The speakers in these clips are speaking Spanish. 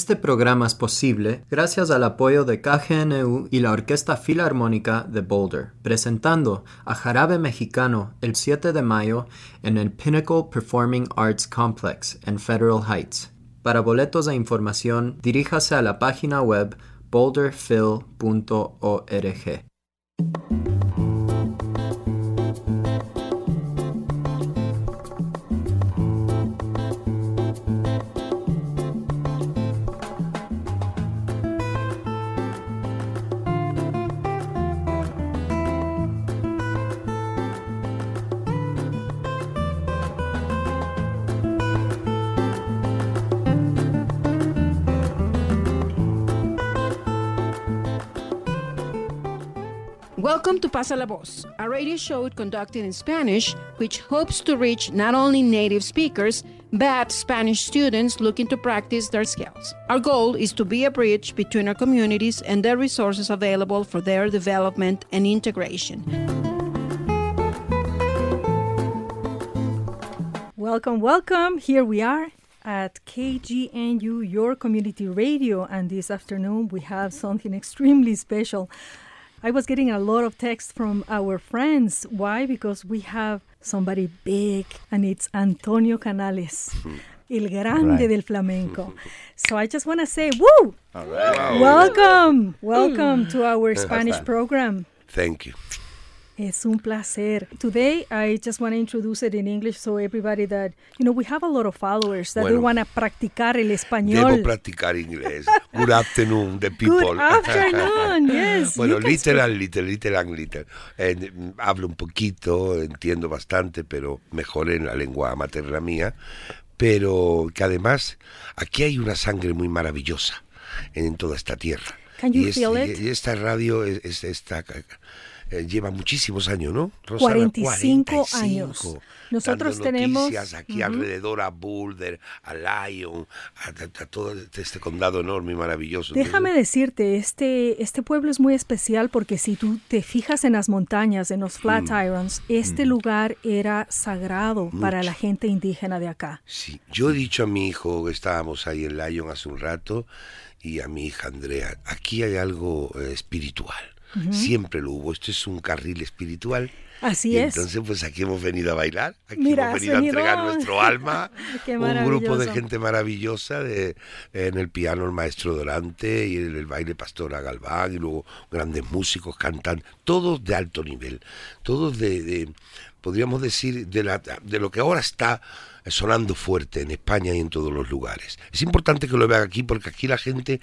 Este programa es posible gracias al apoyo de KGNU y la Orquesta Filarmónica de Boulder, presentando a Jarabe Mexicano el 7 de mayo en el Pinnacle Performing Arts Complex en Federal Heights. Para boletos e información, diríjase a la página web boulderphil.org. Welcome Pasa la Voz, a radio show conducted in Spanish, which hopes to reach not only native speakers, but Spanish students looking to practice their skills. Our goal is to be a bridge between our communities and the resources available for their development and integration. Welcome, welcome. Here we are at KGNU, your community radio, and this afternoon we have something extremely special. I was getting a lot of texts from our friends. Why? Because we have somebody big, and it's Antonio Canales, hmm. el grande Right. del flamenco. So I just want to say, woo! All right. Welcome, welcome hmm. to our Spanish program. Thank you. Es un placer. Today, I just want to introduce it in English so everybody that, you know, we have a lot of followers that they want to practicar el español. Debo español. practicar inglés. Good afternoon, the people. Good afternoon, Bueno, little and little. Eh, mm, hablo un poquito, entiendo bastante, pero mejor en la lengua materna mía. Pero que además aquí hay una sangre muy maravillosa en toda esta tierra. Can you y, es- feel y- it? y esta radio es, es- esta, eh, lleva muchísimos años, ¿no? Rosana? 45 años. Nosotros dando tenemos- noticias aquí Ujú. alrededor a Boulder, a Lyon, a, a- a todo este condado enorme y maravilloso. Déjame decirte, este, este pueblo es muy especial porque si tú te fijas en las montañas, en los Mm. Flatirons, este lugar era sagrado para la gente indígena de acá. Sí, yo he dicho a mi hijo, estábamos ahí en Lyon hace un rato, y a mi hija Andrea, aquí hay algo eh, espiritual. Siempre lo hubo. Esto es un carril espiritual. Así y es. Entonces, pues aquí hemos venido a bailar. Aquí Mira, hemos venido a entregar nuestro alma. Un grupo de gente maravillosa. De, en el piano el maestro Dorante y en el baile Pastora Galván. Y luego grandes músicos cantan. Todos de alto nivel. Todos de, de- podríamos decir, de, la, de lo que ahora está sonando fuerte en España y en todos los lugares. Es importante que lo vean aquí porque aquí la gente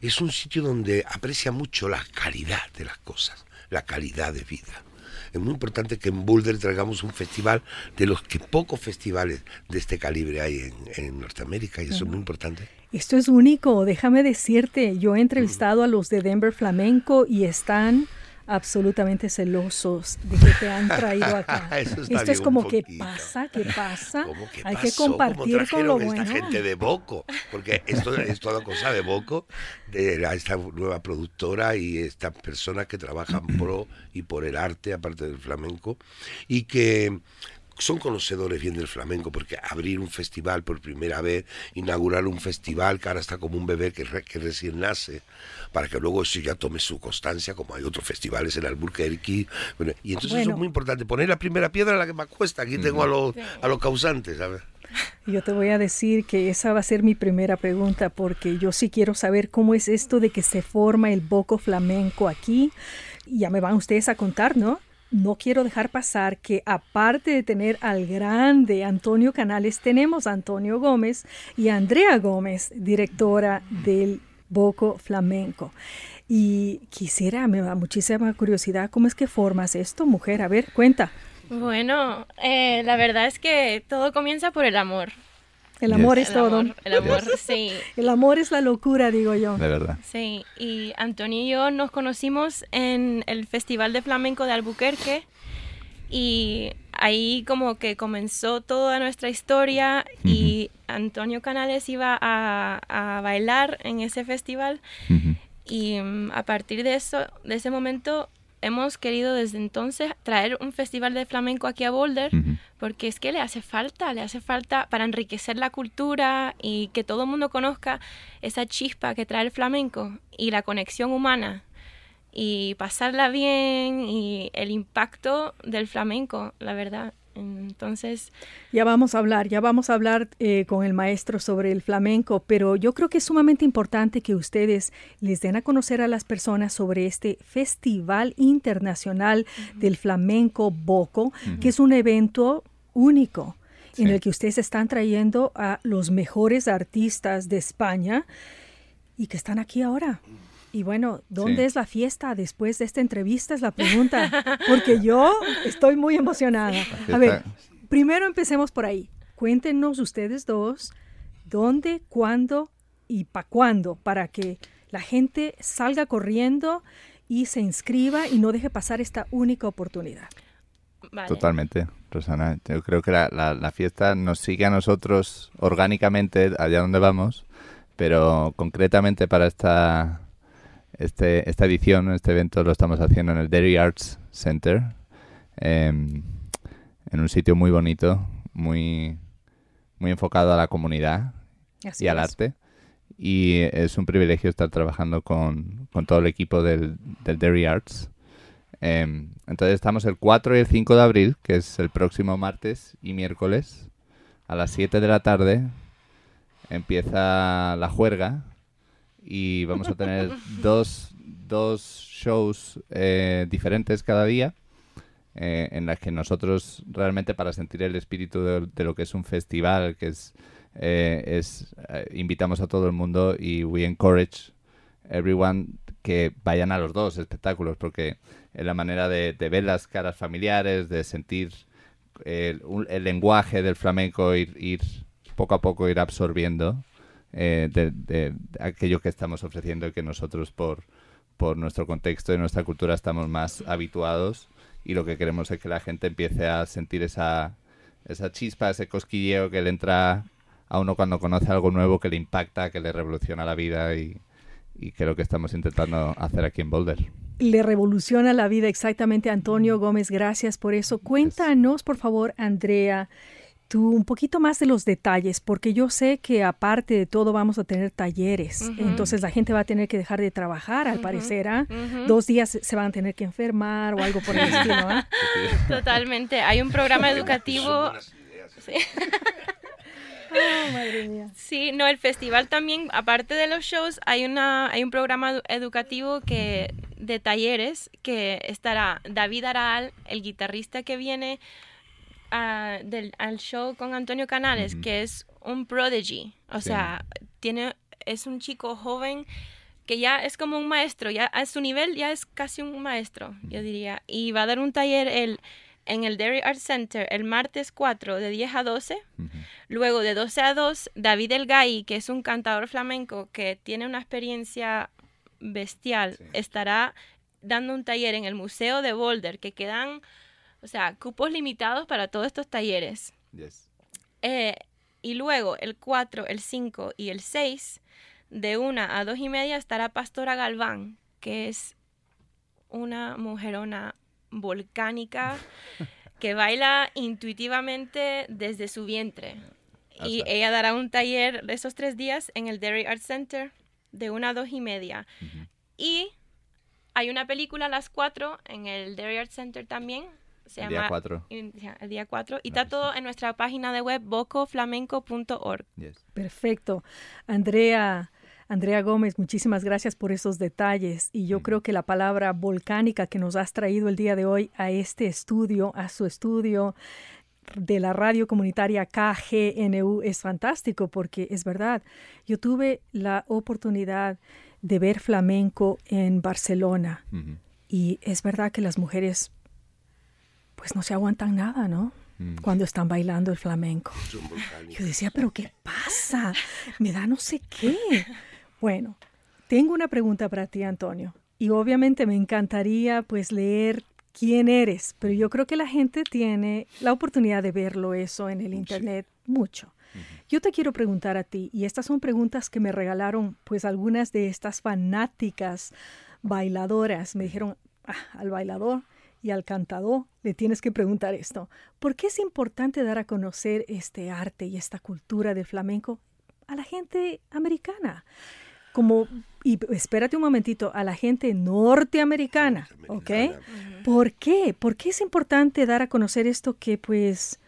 es un sitio donde aprecia mucho la calidad de las cosas, la calidad de vida. Es muy importante que en Boulder traigamos un festival de los que pocos festivales de este calibre hay en, en Norteamérica y eso es muy importante. Esto es único, déjame decirte, yo he entrevistado a los de Denver Flamenco y están absolutamente celosos de que te han traído acá. Esto es como que pasa, que pasa, ¿Cómo que hay que compartir con lo bueno. esta gente de Boco? Porque esto es toda cosa de Boco, de la- esta nueva productora y estas personas que trabajan pro y por el arte, aparte del flamenco, y que son conocedores bien del flamenco, porque abrir un festival por primera vez, inaugurar un festival que ahora está como un bebé que, re- que recién nace, para que luego eso ya tome su constancia, como hay otros festivales en Albuquerque. Bueno, y entonces eso es muy importante, poner la primera piedra la que más cuesta. Aquí tengo a los, a los causantes, ¿sabes? Yo te voy a decir que esa va a ser mi primera pregunta porque yo sí quiero saber cómo es esto de que se forma el boco flamenco aquí. Ya me van ustedes a contar, ¿no? No quiero dejar pasar que aparte de tener al grande Antonio Canales, tenemos a Antonio Gómez y a Andrea Gómez, directora del Boco Flamenco. Y quisiera, me da muchísima curiosidad, ¿cómo es que formas esto, mujer? A ver, cuenta. Bueno, eh, la verdad es que todo comienza por el amor. El amor es El todo. amor, el amor, sí, El amor es la locura, digo yo. De verdad. sí. Y Antonio y yo nos conocimos en el Festival de Flamenco de Albuquerque y ahí como que comenzó toda nuestra historia y Antonio Canales iba a, a bailar en ese festival Ujú. y mm, a partir de eso, de ese momento, hemos querido desde entonces traer un festival de flamenco aquí a Boulder, porque es que le hace falta, le hace falta para enriquecer la cultura y que todo el mundo conozca esa chispa que trae el flamenco y la conexión humana y pasarla bien y el impacto del flamenco, la verdad. Entonces, Ya vamos a hablar, ya vamos a hablar eh, con el maestro sobre el flamenco, pero yo creo que es sumamente importante que ustedes les den a conocer a las personas sobre este Festival Internacional del Flamenco Boco, que es un evento único en el que ustedes están trayendo a los mejores artistas de España y que están aquí ahora. Y bueno, ¿dónde Sí. es la fiesta después de esta entrevista? Es la pregunta, porque yo estoy muy emocionada. A ver, primero empecemos por ahí. Cuéntenos ustedes dos dónde, cuándo y para cuándo, para que la gente salga corriendo y se inscriba y no deje pasar esta única oportunidad. vale. Totalmente, Rosana. Yo creo que la, la- la fiesta nos sigue a nosotros orgánicamente allá donde vamos, pero concretamente para esta, este, esta edición, este evento, lo estamos haciendo en el Dairy Arts Center, em, en un sitio muy bonito, muy, muy enfocado a la comunidad Así y al es. arte. Y es un privilegio estar trabajando con, con todo el equipo del, del Dairy Arts. Em, entonces estamos el 4 y el 5 de abril, que es el próximo martes y miércoles, a las 7 de la tarde. Empieza la juerga y vamos a tener dos, dos shows eh, diferentes cada día. eh, en las que nosotros realmente para sentir el espíritu de, de lo que es un festival, que es, eh, es eh, invitamos a todo el mundo y we encourage everyone que vayan a los dos espectáculos, porque es la manera de, de ver las caras familiares, de sentir el, el lenguaje del flamenco, ir, ir poco a poco ir absorbiendo eh, de, aquello que estamos ofreciendo y que nosotros por, por nuestro contexto y nuestra cultura estamos más habituados y lo que queremos es que la gente empiece a sentir esa, esa chispa, ese cosquilleo que le entra a uno cuando conoce algo nuevo que le impacta, que le revoluciona la vida y, y que es lo que estamos intentando hacer aquí en Boulder. Le revoluciona la vida exactamente, Antonio Gómez. Gracias por eso. Cuéntanos, por favor, Andrea, tú un poquito más de los detalles, porque yo sé que aparte de todo vamos a tener talleres. Ujú. Entonces la gente va a tener que dejar de trabajar, al Ujú, parecer. ¿ah? ujú. Dos días se van a tener que enfermar o algo por el estilo. ¿ah? Totalmente. Hay un programa educativo. Sí. Oh, madre mía. Sí, no, el festival también, aparte de los shows, hay una hay un programa edu- educativo que de talleres que estará David Aral, el guitarrista que viene a- del, al show con Antonio Canales, que es un prodigy, o Sí. sea, tiene es un chico joven que ya es como un maestro, ya a su nivel ya es casi un maestro, yo diría, y va a dar un taller el en el Dairy Art Center el martes 4 de 10 a 12 Ujú. Luego de 12 a 2, David El Gay, que es un cantador flamenco que tiene una experiencia bestial, Sí. estará dando un taller en el Museo de Boulder, que quedan, o sea, cupos limitados para todos estos talleres. Yes. Eh, y luego el 4, el 5 y el 6, de 1 a 2 y media, estará Pastora Galván, que es una mujerona volcánica que baila intuitivamente desde su vientre. Y Asa. ella dará un taller esos tres días en el Dairy Art Center de 1 a 2 y media. Y hay una película a las 4 en el Dairy Art Center también. Se El llama día 4. y- ya, el día 4. Y Claro está todo en nuestra página de web bocoflamenco.org. Yes. Perfecto. Andrea, Andrea Gómez, muchísimas gracias por esos detalles. Y yo creo que la palabra volcánica que nos has traído el día de hoy a este estudio, a su estudio de la radio comunitaria KGNU es fantástico porque es verdad, yo tuve la oportunidad de ver flamenco en Barcelona y es verdad que las mujeres pues no se aguantan nada, ¿no? Mm. Cuando están bailando el flamenco. Yo decía, pero ¿qué pasa? Me da no sé qué. Bueno, tengo una pregunta para ti, Antonio. Y obviamente me encantaría pues leer quién eres, pero yo creo que la gente tiene la oportunidad de verlo eso en el internet mucho. Yo te quiero preguntar a ti, y estas son preguntas que me regalaron pues algunas de estas fanáticas bailadoras. Me dijeron, ah, al bailador y al cantador le tienes que preguntar esto. ¿Por qué es importante dar a conocer este arte y esta cultura del flamenco a la gente americana? Como, y espérate un momentito, a la gente norteamericana, ¿ok? ¿Por qué? ¿Por qué es importante dar a conocer esto que pues...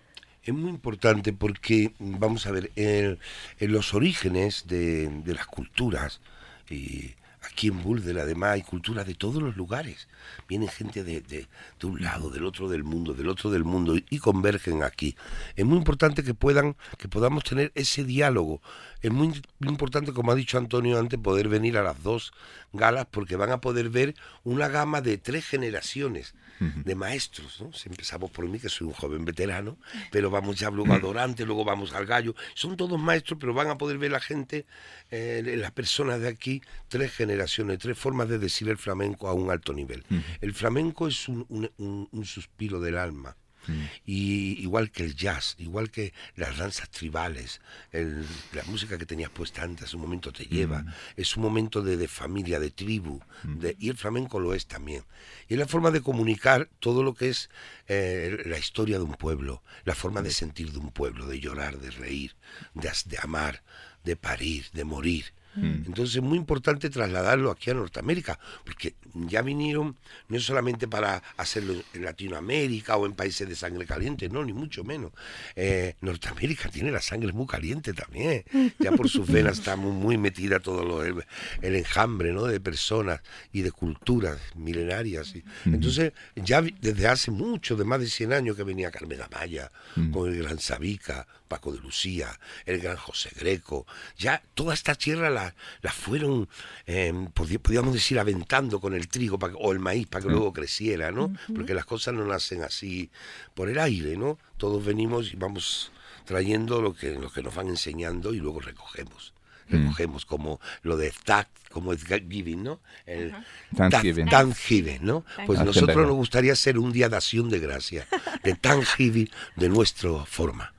Es muy importante porque, vamos a ver, en, los orígenes de, de las culturas, y aquí en Bulder además hay cultura de todos los lugares. Viene gente de, de, un lado, del otro del mundo, del otro del mundo y, convergen aquí. Es muy importante que puedan, que podamos tener ese diálogo. Es muy, importante, como ha dicho Antonio antes, poder venir a las dos galas porque van a poder ver una gama de tres generaciones de maestros. ¿no? Si empezamos por mí, que soy un joven veterano, pero vamos ya luego a Dorante, luego vamos al Gallo. Son todos maestros, pero van a poder ver la gente, eh, las personas de aquí, tres generaciones, tres formas de decir el flamenco a un alto nivel. El flamenco es un suspiro del alma Mm. Y igual que el jazz, igual que las danzas tribales, la música que tenías puesta antes, un momento te lleva, mm. es un momento de, familia, de tribu, mm. y el flamenco lo es también. Y es la forma de comunicar todo lo que es eh, la historia de un pueblo, la forma de sentir de un pueblo, de llorar, de reír, de, de amar, de parir, de morir. Mm. Entonces es muy importante trasladarlo aquí a Norteamérica, porque ya vinieron no solamente para hacerlo en Latinoamérica o en países de sangre caliente, no, ni mucho menos. Eh, Norteamérica tiene la sangre muy caliente también, ya por sus venas está muy, metida todo lo, el, enjambre ¿no? de personas y de culturas milenarias. Entonces ya desde hace mucho, de más de 100 años que venía Carmen Amaya, con el gran Sabica, Paco de Lucía, el gran José Greco, ya toda esta tierra la, la fueron, em, podríamos decir, aventando con el trigo o el maíz para que luego creciera, ¿no? Porque las cosas no nacen así por el aire, ¿no? Todos venimos y vamos trayendo lo que, lo que nos van enseñando y luego recogemos recogemos como lo de thank, como es giving, ¿no? El Thanksgiving. Thanksgiving, ¿no? Pues nosotros nos gustaría ser un día de acción de gracia, de Thanksgiving de nuestra forma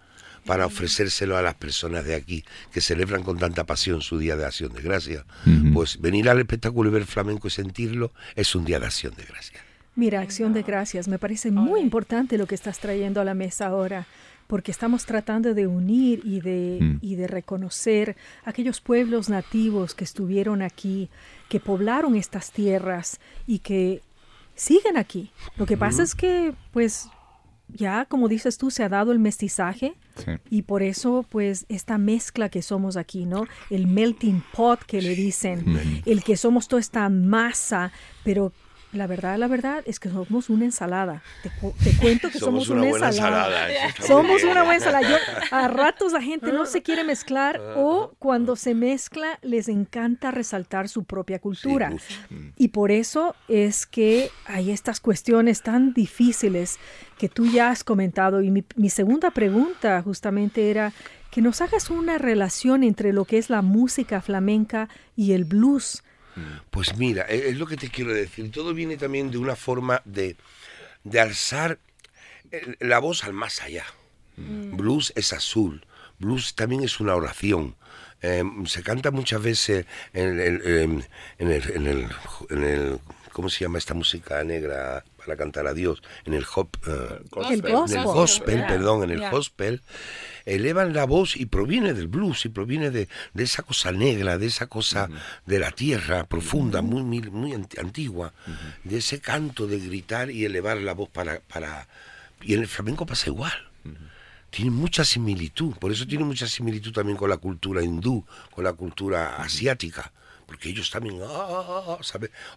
para ofrecérselo a las personas de aquí que celebran con tanta pasión su Día de Acción de Gracia. Pues venir al espectáculo y ver flamenco y sentirlo es un día de acción de gracia. Mira, acción de gracias, me parece muy importante lo que estás trayendo a la mesa ahora, porque estamos tratando de unir y de, mm. y de reconocer aquellos pueblos nativos que estuvieron aquí, que poblaron estas tierras y que siguen aquí. Lo que pasa es que, pues, ya, como dices tú, se ha dado el mestizaje y por eso, pues, esta mezcla que somos aquí, ¿no? El melting pot que le dicen, el que somos toda esta masa, pero la verdad, la verdad es que somos una ensalada. Te, cuento que somos, una, ensalada. Somos una buena ensalada. a ratos la gente no se quiere mezclar o cuando se mezcla les encanta resaltar su propia cultura. y por eso es que hay estas cuestiones tan difíciles que tú ya has comentado. Y mi, mi segunda pregunta justamente era que nos hagas una relación entre lo que es la música flamenca y el blues pues mira, e, es lo que te quiero decir. Todo viene también de una forma de, de alzar la voz al más allá. Mm. Blues es azul. Blues también es una oración. Em, se canta muchas veces en el, en, el, en, el, en, el, ¿Cómo se llama esta música negra para cantar a Dios? En el, hop, uh, gospel. En el gospel, perdón, en el gospel elevan la voz y proviene del blues y proviene de, esa cosa negra, de esa cosa de la tierra profunda, muy, muy, antigua, de ese canto de gritar y elevar la voz para... para y en el flamenco pasa igual. Tiene mucha similitud, por eso tiene mucha similitud también con la cultura hindú, con la cultura asiática porque ellos también, ah,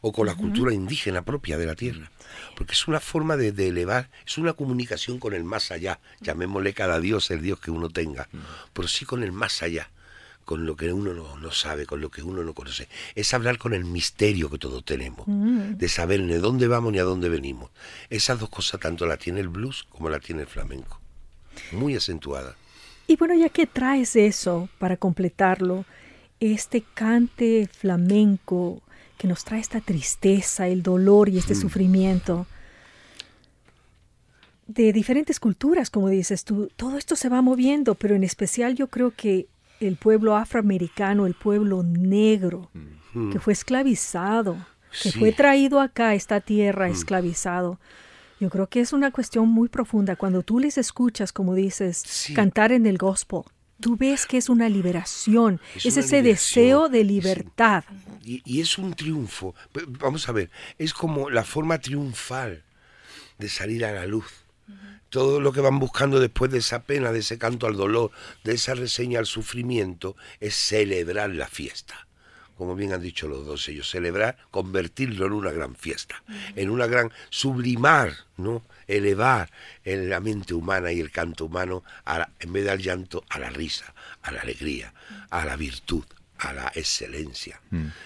o con la cultura indígena propia de la tierra, porque es una forma de, elevar, es una comunicación con el más allá, llamémosle cada Dios el Dios que uno tenga, pero sí con el más allá, con lo que uno no, sabe, con lo que uno no conoce, es hablar con el misterio que todos tenemos, mm. de saber ni de dónde vamos ni a dónde venimos. Esas dos cosas tanto la tiene el blues como la tiene el flamenco, muy acentuada. Y bueno, ya que traes eso para completarlo, este cante flamenco que nos trae esta tristeza, el dolor y este mm. sufrimiento de diferentes culturas, como dices tú, todo esto se va moviendo, pero en especial yo creo que el pueblo afroamericano, el pueblo negro, mm. que fue esclavizado, que Sí. fue traído acá a esta tierra Mm. esclavizado. Yo creo que es una cuestión muy profunda. Cuando tú les escuchas, como dices, Sí. cantar en el gospel, tú ves que es una liberación, es, Es una ese liberación, deseo de libertad. Y, y es un triunfo. Vamos a ver, es como la forma triunfal de salir a la luz. Todo lo que van buscando después de esa pena, de ese canto al dolor, de esa reseña al sufrimiento, es celebrar la fiesta. Como bien han dicho los dos ellos, celebrar, convertirlo en una gran fiesta, en una gran sublimar, ¿no? Elevar en la mente humana y el canto humano, a la- en vez del llanto, a la risa, a la alegría, a la virtud, a la excelencia.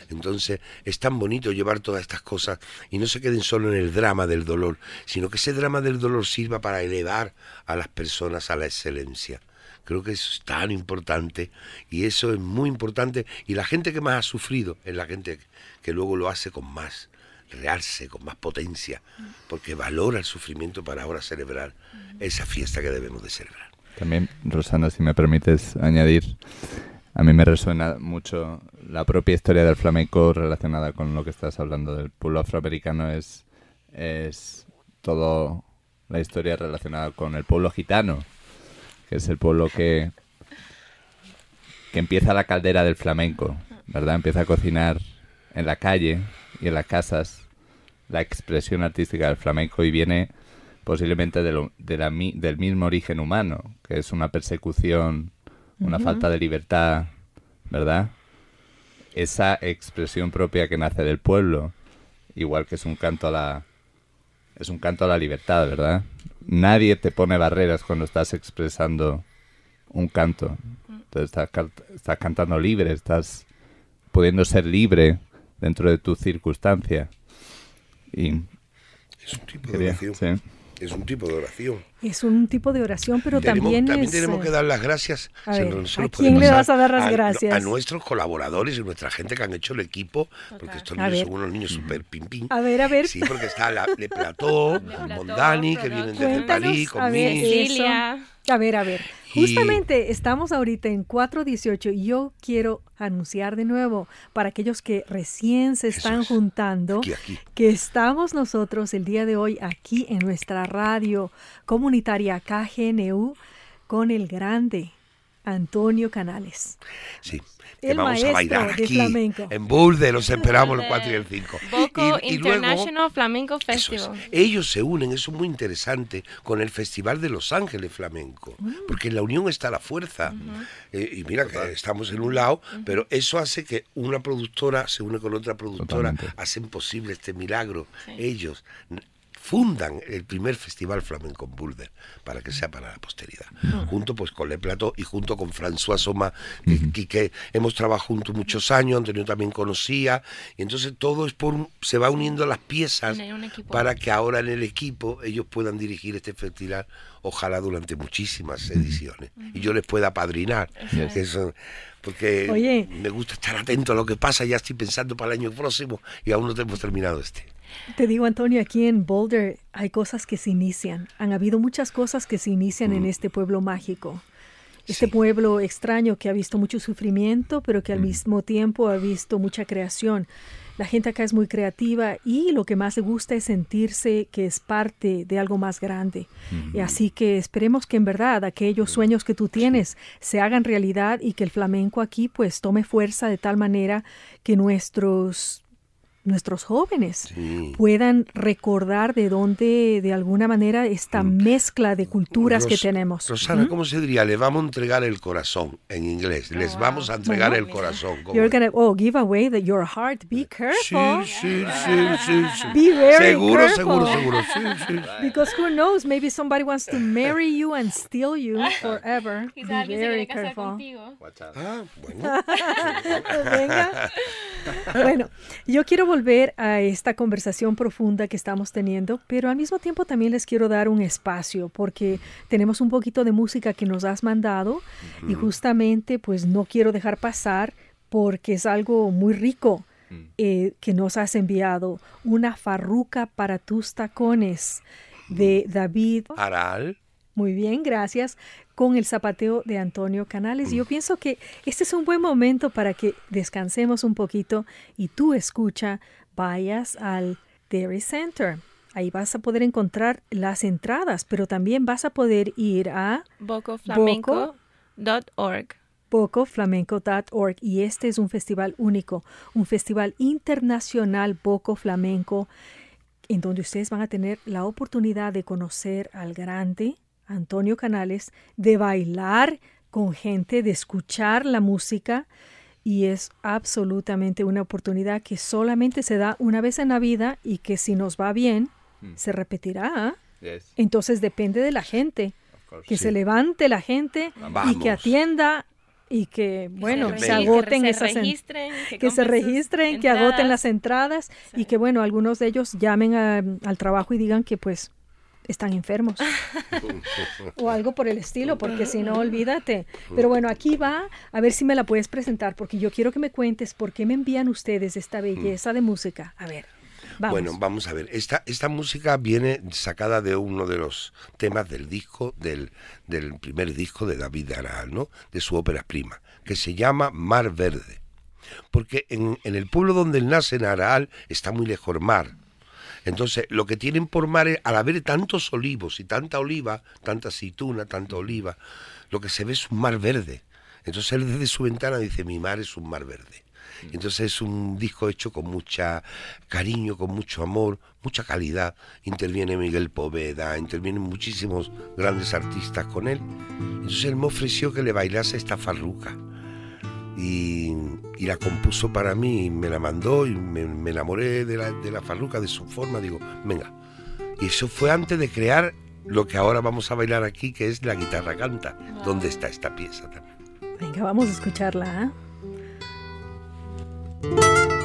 Entonces es tan bonito llevar todas estas cosas y no se queden solo en el drama del dolor, sino que ese drama del dolor sirva para elevar a las personas a la excelencia. Creo que eso es tan importante y eso es muy importante y la gente que más ha sufrido es la gente que luego lo hace con más realce, con más potencia, porque valora el sufrimiento para ahora celebrar esa fiesta que debemos de celebrar. También, Rosana, si me permites añadir, a mí me resuena mucho la propia historia del flamenco relacionada con lo que estás hablando del pueblo afroamericano. Es, es todo la historia relacionada con el pueblo gitano, que es el pueblo que, que empieza la caldera del flamenco, ¿verdad? Empieza a cocinar en la calle y en las casas la expresión artística del flamenco y viene posiblemente de lo- de la del mismo origen humano, que es una persecución, una falta de libertad, ¿verdad? Esa expresión propia que nace del pueblo, igual que es un canto a la es un canto a la libertad, ¿verdad? Nadie te pone barreras cuando estás expresando un canto. Entonces estás, estás cantando libre, estás pudiendo ser libre dentro de tu circunstancia. Y Es un tipo de oración. sí. Es un tipo de oración. Es un tipo de oración, pero Tenemos- también, también es... tenemos eh, que dar las gracias. a ver, ¿a quién le vas a dar las a- gracias? A, nuestros colaboradores y nuestra gente que han hecho el equipo, porque estos A niños son unos niños súper pim pim. A ver, a ver. Sí, porque está la, Le Plató, Mondani, que vienen desde París conmigo. A ver, a ver. Y- Justamente estamos ahorita en 418 y yo quiero anunciar de nuevo para aquellos que recién se están es. juntando Aquí, aquí. que estamos nosotros el día de hoy aquí en nuestra radio comunitaria KGNU con el grande Antonio Canales. Sí. Que El vamos a maestro bailar de aquí flamenco. en Boulder, los esperamos el 4 y el 5. Boco Y- y luego- International Flamenco es. Festival. Ellos se unen, eso es muy interesante, con el Festival de Los Ángeles Flamenco, Mm. porque en la unión está la fuerza. Eh, y mira que estamos en un lado, pero eso hace que una productora se une con otra productora, Totalmente. hacen posible este milagro. Ellos fundan el primer festival flamenco en Boulder para que sea para la posteridad. Junto pues con Le Plateau y junto con François Soma que, que- que hemos trabajado juntos muchos años Antonio también conocía y entonces todo es por un- se va uniendo las piezas para que ahora en el equipo ellos puedan dirigir este festival ojalá durante muchísimas ediciones y yo les pueda padrinar. Que porque Oye. me gusta estar atento a lo que pasa ya estoy pensando para el año próximo y aún no hemos terminado este Te digo, Antonio, aquí en Boulder hay cosas que se inician. Han habido muchas cosas que se inician en este pueblo mágico. Este Sí. pueblo extraño que ha visto mucho sufrimiento, pero que al mismo tiempo ha visto mucha creación. La gente acá es muy creativa y lo que más le gusta es sentirse que es parte de algo más grande. Y así que esperemos que en verdad aquellos sueños que tú tienes se hagan realidad y que el flamenco aquí pues tome fuerza de tal manera que nuestros nuestros jóvenes Sí. puedan recordar de dónde, de alguna manera, esta mezcla de culturas que tenemos. Rosana, ¿Mm? ¿cómo se diría? Le vamos a entregar el corazón en inglés. Les vamos a entregar Bueno. el corazón. oh, give away the, your heart. Be careful. sí, sí, sí, sí. Be very seguro, careful. seguro, seguro. Sí, sí. Because who knows, maybe somebody wants to marry you and steal you forever. Be very careful. Ah, bueno. Venga. Bueno, yo quiero volver a esta conversación profunda que estamos teniendo, pero al mismo tiempo también les quiero dar un espacio porque tenemos un poquito de música que nos has mandado y justamente pues no quiero dejar pasar porque es algo muy rico eh, que nos has enviado. Una farruca para tus tacones de David. Aral. Muy bien, gracias. Con el zapateo de Antonio Canales. Yo pienso que este es un buen momento para que descansemos un poquito y tú escucha, vayas al Dairy Center. Ahí vas a poder encontrar las entradas, pero también vas a poder ir a bocoflamenco.org. bocoflamenco.org y este es un festival único, un festival internacional Boco Flamenco en donde ustedes van a tener la oportunidad de conocer al grande Antonio Canales, de bailar con gente, de escuchar la música y es absolutamente una oportunidad que solamente se da una vez en la vida y que si nos va bien, hmm. se repetirá. Entonces depende de la gente, que se levante la gente y que atienda y que, bueno, se, agoten que esas se registren, que, se registren, que agoten las entradas y que, bueno, algunos de ellos llamen al trabajo y digan que pues están enfermos o algo por el estilo, porque si no, olvídate. Pero bueno, aquí va, a ver si me la puedes presentar, porque yo quiero que me cuentes por qué me envían ustedes esta belleza de música. A ver. Bueno, vamos a ver. Esta, esta música viene sacada de uno de los temas del disco, del, del primer disco de David Aral, ¿no? De su ópera prima, que se llama Mar Verde. Porque en, en el pueblo donde él nace, en Aral, está muy lejos el mar. Entonces, lo que tienen por mar, es, al haber tantos olivos y tanta oliva, tanta aceituna, tanta oliva, lo que se ve es un mar verde. Entonces él desde su ventana dice, mi mar es un mar verde. Entonces es un disco hecho con mucha cariño, con mucho amor, mucha calidad. Interviene Miguel Poveda, intervienen muchísimos grandes artistas con él. Entonces él me ofreció que le bailase esta farruca. Y, la compuso para mí, y me la mandó y me, enamoré de la, de la farruca, de su forma. Digo, venga. Y eso fue antes de crear lo que ahora vamos a bailar aquí, que es la guitarra canta, donde está esta pieza también. Venga, vamos a escucharla. ¿eh?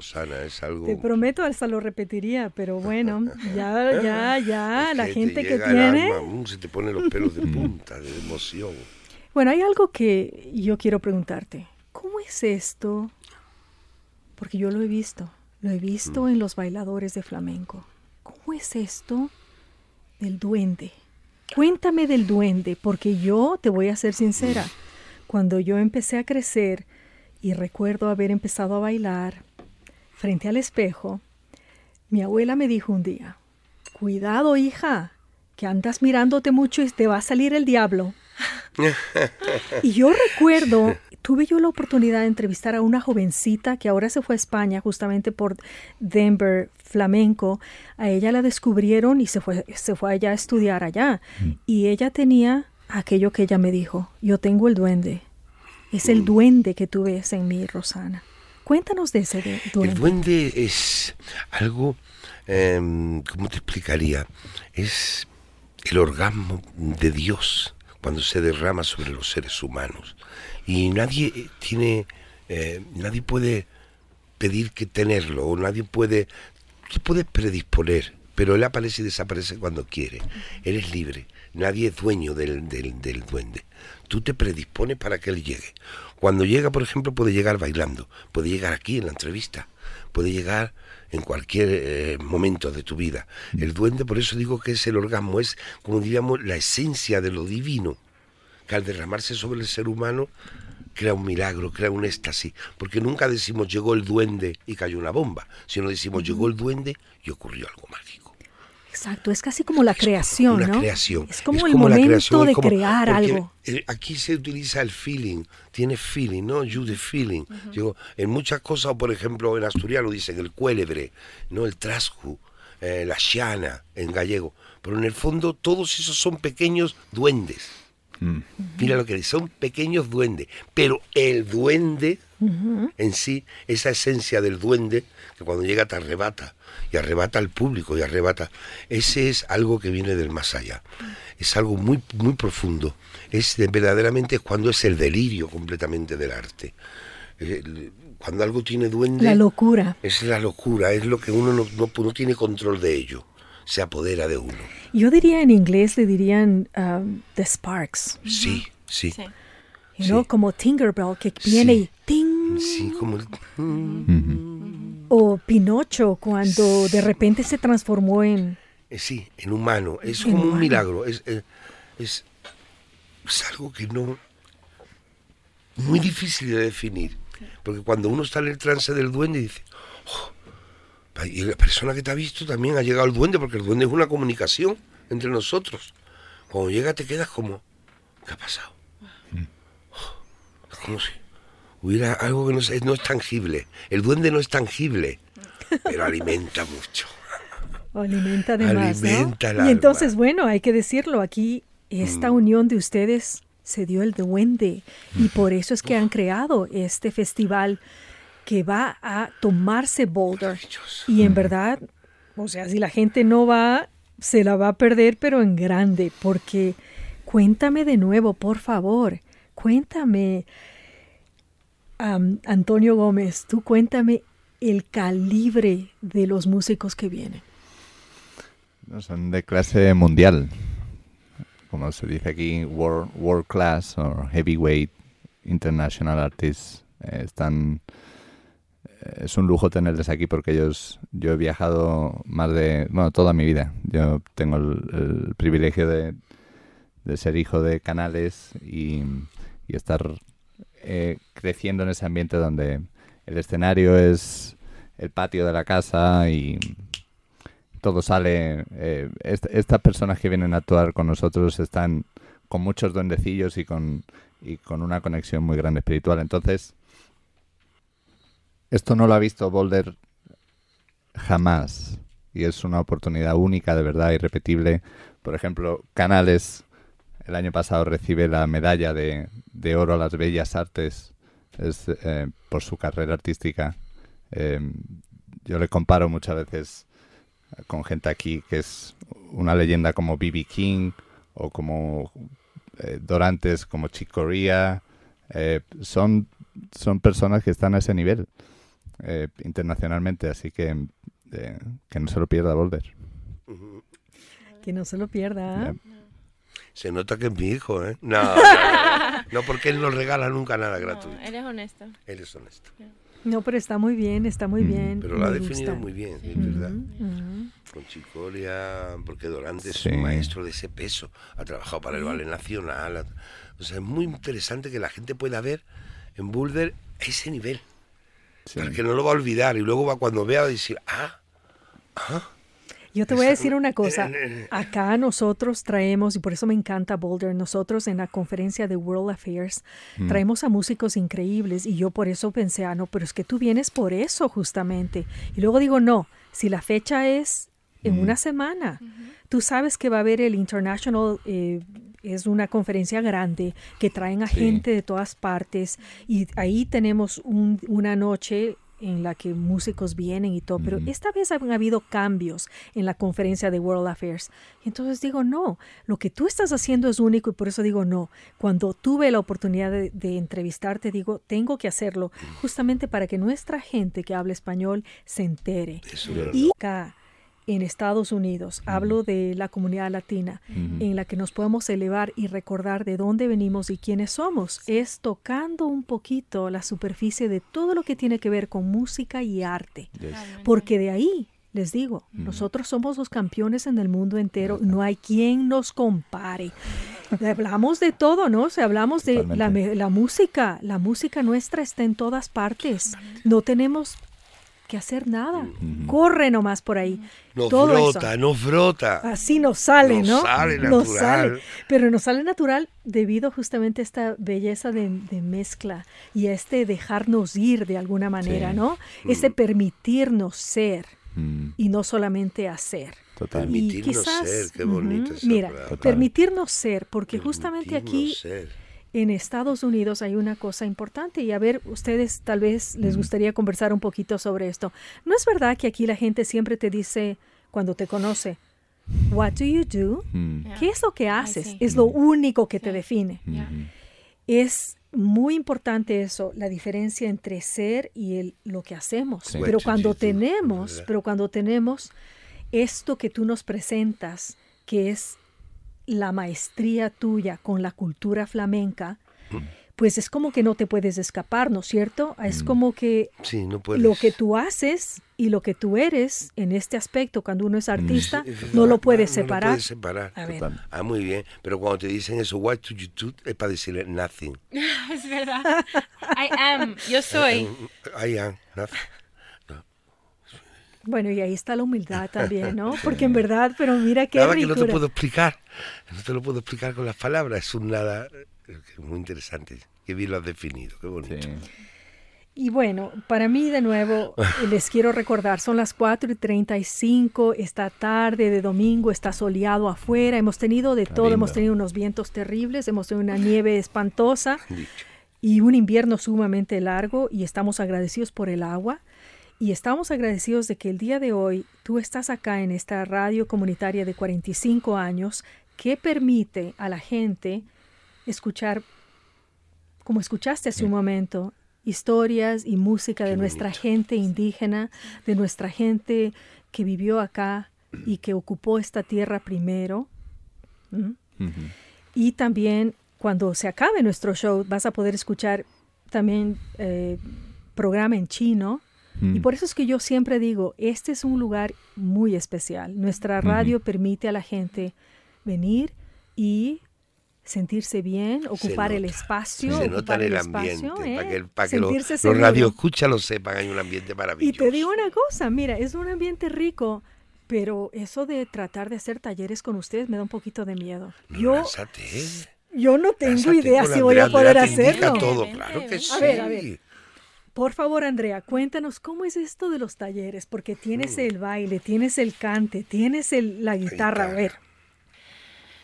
Rosana, es algo... Te prometo, hasta lo repetiría, pero bueno, ya, ya, ya, Es la que gente te que llega al tiene... alma, mm, se te ponen los pelos de punta, de emoción. Bueno, hay algo que yo quiero preguntarte. ¿Cómo es esto? Porque yo lo he visto, lo he visto en los bailadores de flamenco. ¿Cómo es esto del duende? Cuéntame del duende, porque yo te voy a ser sincera. Cuando yo empecé a crecer y recuerdo haber empezado a bailar frente al espejo, mi abuela me dijo un día, cuidado hija, que andas mirándote mucho y te va a salir el diablo. Y yo recuerdo, tuve yo la oportunidad de entrevistar a una jovencita que ahora se fue a España justamente por Denver Flamenco. A ella la descubrieron y se fue, se fue allá a estudiar allá. Y ella tenía aquello que ella me dijo, yo tengo el duende. Es el duende que tú ves en mí, Rosana. Cuéntanos de ese de- duende. El duende es algo, em, ¿cómo te explicaría? Es el orgasmo de Dios cuando se derrama sobre los seres humanos. Y nadie eh, tiene, eh, nadie puede pedir que tenerlo, o nadie puede, tú puedes predisponer, pero él aparece y desaparece cuando quiere. Él es libre, nadie es dueño del, del, del duende. Tú te predispones para que él llegue. Cuando llega, por ejemplo, puede llegar bailando, puede llegar aquí en la entrevista, puede llegar en cualquier eh, momento de tu vida. El duende, por eso digo que es el orgasmo, es como diríamos la esencia de lo divino, que al derramarse sobre el ser humano crea un milagro, crea un éxtasis, porque nunca decimos llegó el duende y cayó una bomba, sino decimos llegó el duende y ocurrió algo mágico. Exacto, es casi como la creación, una ¿no? creación. Es como Es el como la momento creación, de como- crear algo. eh, aquí se utiliza el feeling, tiene feeling, ¿no? You the feeling. Digo, en muchas cosas, por ejemplo, en asturiano dicen el cuélebre, ¿no? El trascu, eh, la xiana, en gallego. Pero en el fondo todos esos son pequeños duendes. Mira lo que dice, son pequeños duendes. Pero el duende en sí, esa esencia del duende, que cuando llega te arrebata, y arrebata al público, y arrebata, ese es algo que viene del más allá. Es algo muy, muy profundo. Es de- verdaderamente cuando es el delirio completamente del arte. Eh, el- Cuando algo tiene duende, La locura. es la locura, es lo que uno no, no- no tiene control de ello. Se apodera de uno. Yo diría en inglés le dirían um, The Sparks, Sí, sí. Sí. you know, Sí. como Tinkerbell que viene Sí. y ting. Sí, como el- O Pinocho cuando de repente se transformó en... Eh, Sí, en humano. Es En como un humano. milagro. Es, eh, es, es algo que no. Muy difícil de definir. Porque cuando uno está en el trance del duende dice. "Oh, y la persona que te ha visto también ha llegado el duende, porque el duende es una comunicación entre nosotros. Cuando llega te quedas como. ¿Qué ha pasado? Como si hubiera algo que no, es- no es tangible. El duende no es tangible, pero alimenta mucho. Alimenta de más, ¿no? Alimenta el Y entonces, bueno, hay que decirlo, aquí esta unión de ustedes se dio el duende y por eso es que han creado este festival que va a tomarse Boulder. Y en verdad, o sea, si la gente no va, se la va a perder, pero en grande, porque cuéntame de nuevo, por favor, cuéntame, am, Antonio Gómez, tú cuéntame el calibre de los músicos que vienen. No, son de clase mundial. Como se dice aquí, world, world class o heavyweight international artists. Eh, están. Es un lujo tenerles aquí porque ellos. Yo he viajado más de. Bueno, toda mi vida. Yo tengo el, privilegio de, de ser hijo de canales y, y estar eh, creciendo en ese ambiente donde el escenario es el patio de la casa y todo sale. eh, est- estas personas que vienen a actuar con nosotros están con muchos duendecillos y con, y con una conexión muy grande espiritual. Entonces, esto no lo ha visto Boulder jamás. Y es una oportunidad única, de verdad, irrepetible. Por ejemplo, Canales el año pasado recibe la medalla de, de oro a las bellas artes es, eh, por su carrera artística. Eh, yo le comparo muchas veces con gente aquí que es una leyenda como B.B. King o como eh, Dorantes como Chicoria, eh, son, son personas que están a ese nivel eh, internacionalmente, así que que no se lo pierda Boulder. Que no se lo pierda. Se nota que es mi hijo, ¿eh? No, no, porque él no regala nunca nada gratuito. él es honesto. Él es honesto. No, pero está muy bien, está muy bien. Pero lo ha definido muy bien, es verdad. Con Chicoria, porque Dorante es un maestro de ese peso, ha trabajado para el Ballet Nacional. o sea, es muy interesante que la gente pueda ver en Boulder ese nivel. Porque no lo va a olvidar y luego va cuando vea a decir, ah, ah. Yo te voy a decir una cosa. Acá nosotros traemos, y por eso me encanta Boulder, nosotros en la conferencia de World Affairs mm. traemos a músicos increíbles y yo por eso pensé, ah, no, pero es que tú vienes por eso justamente. Y luego digo, no, si la fecha es en mm. una semana, tú sabes que va a haber el International, eh, es una conferencia grande que traen a gente de todas partes y ahí tenemos una noche en la que músicos vienen y todo, pero esta vez han habido cambios en la conferencia de World Affairs. entonces digo, no, lo que tú estás haciendo es único y por eso digo, no. Cuando tuve la oportunidad de, entrevistarte, digo, tengo que hacerlo justamente para que nuestra gente que habla español se entere. y acá, en Estados Unidos, hablo de la comunidad latina, en la que nos podemos elevar y recordar de dónde venimos y quiénes somos, es tocando un poquito la superficie de todo lo que tiene que ver con música y arte. Porque de ahí, les digo, nosotros somos los campeones en el mundo entero, no hay quien nos compare. Hablamos de todo, ¿no? O hablamos de la, la, música, la música nuestra está en todas partes. No tenemos que hacer nada. Corre nomás por ahí. No frota, no frota. Así nos sale, ¿no? Sale natural. sale. Pero nos sale natural debido justamente a esta belleza de, mezcla y a este dejarnos ir de alguna manera, ¿no? Mm. Ese permitirnos ser mm. y no solamente hacer. Permitirnos ser, qué bonito. Mira, permitirnos ser, porque justamente aquí en Estados Unidos hay una cosa importante y a ver, ustedes tal vez les gustaría conversar un poquito sobre esto. ¿No es verdad que aquí la gente siempre te dice cuando te conoce, What do you do? ¿Qué es lo que haces? Es lo único que te define. Es muy importante eso, la diferencia entre ser y el, lo que hacemos. Pero cuando tenemos, pero cuando tenemos esto que tú nos presentas, que es la maestría tuya con la cultura flamenca, pues es como que no te puedes escapar, ¿no es cierto? Es mm. como que lo que tú haces y lo que tú eres en este aspecto, cuando uno es mm. artista, no lo puedes separar. No separar. Ah, muy bien. Pero cuando te dicen eso, what do you do? Es para decirle nothing. es verdad. I am. Yo soy. I am. Nothing. Bueno, y ahí está la humildad también, ¿no? Porque en verdad, pero mira qué Nada que no te puedo explicar, no te lo puedo explicar con las palabras, es un nada muy interesante, qué bien lo has definido, qué bonito. Y bueno, para mí de nuevo les quiero recordar, son las 4 y 35, esta tarde de domingo está soleado afuera, hemos tenido de todo, hemos tenido unos vientos terribles, hemos tenido una nieve espantosa y un invierno sumamente largo y estamos agradecidos por el agua. Y estamos agradecidos de que el día de hoy tú estás acá en esta radio comunitaria de 45 años que permite a la gente escuchar, como escuchaste hace un momento, historias y música de nuestra gente indígena, de nuestra gente que vivió acá y que ocupó esta tierra primero. Y también cuando se acabe nuestro show vas a poder escuchar también eh, programa en chino y mm. por eso es que yo siempre digo, este es un lugar muy especial. Nuestra radio permite a la gente venir y sentirse bien, ocupar el espacio. Se nota en el, ambiente, para que, para que los, los radioescuchas lo sepan, hay un ambiente maravilloso. Y te digo una cosa, mira, es un ambiente rico, pero eso de tratar de hacer talleres con ustedes me da un poquito de miedo. yo, yo no tengo idea si voy a poder hacerlo. Todo, claro que sí. A ver, a ver. Por favor, Andrea, cuéntanos cómo es esto de los talleres, porque tienes mm. el baile, tienes el cante, tienes la guitarra, a ver.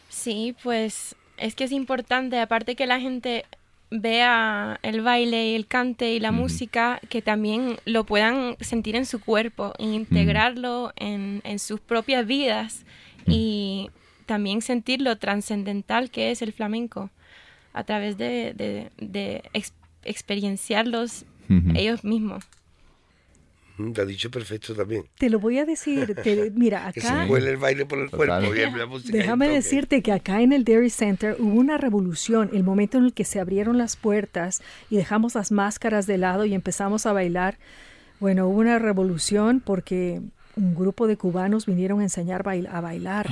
Sí, pues es que es importante, aparte que la gente vea el baile y el cante y la música, que también lo puedan sentir en su cuerpo e integrarlo en, sus propias vidas y también sentir lo trascendental que es el flamenco a través de, de, experienciarlos ellos mismos. Mm, te ha dicho perfecto también. Te lo voy a decir. mira, acá. Que el baile por el cuerpo. Déjame decirte que acá en el Dairy Center hubo una revolución. El momento en el que se abrieron las puertas y dejamos las máscaras de lado y empezamos a bailar. Bueno, hubo una revolución porque un grupo de cubanos vinieron a enseñar a bailar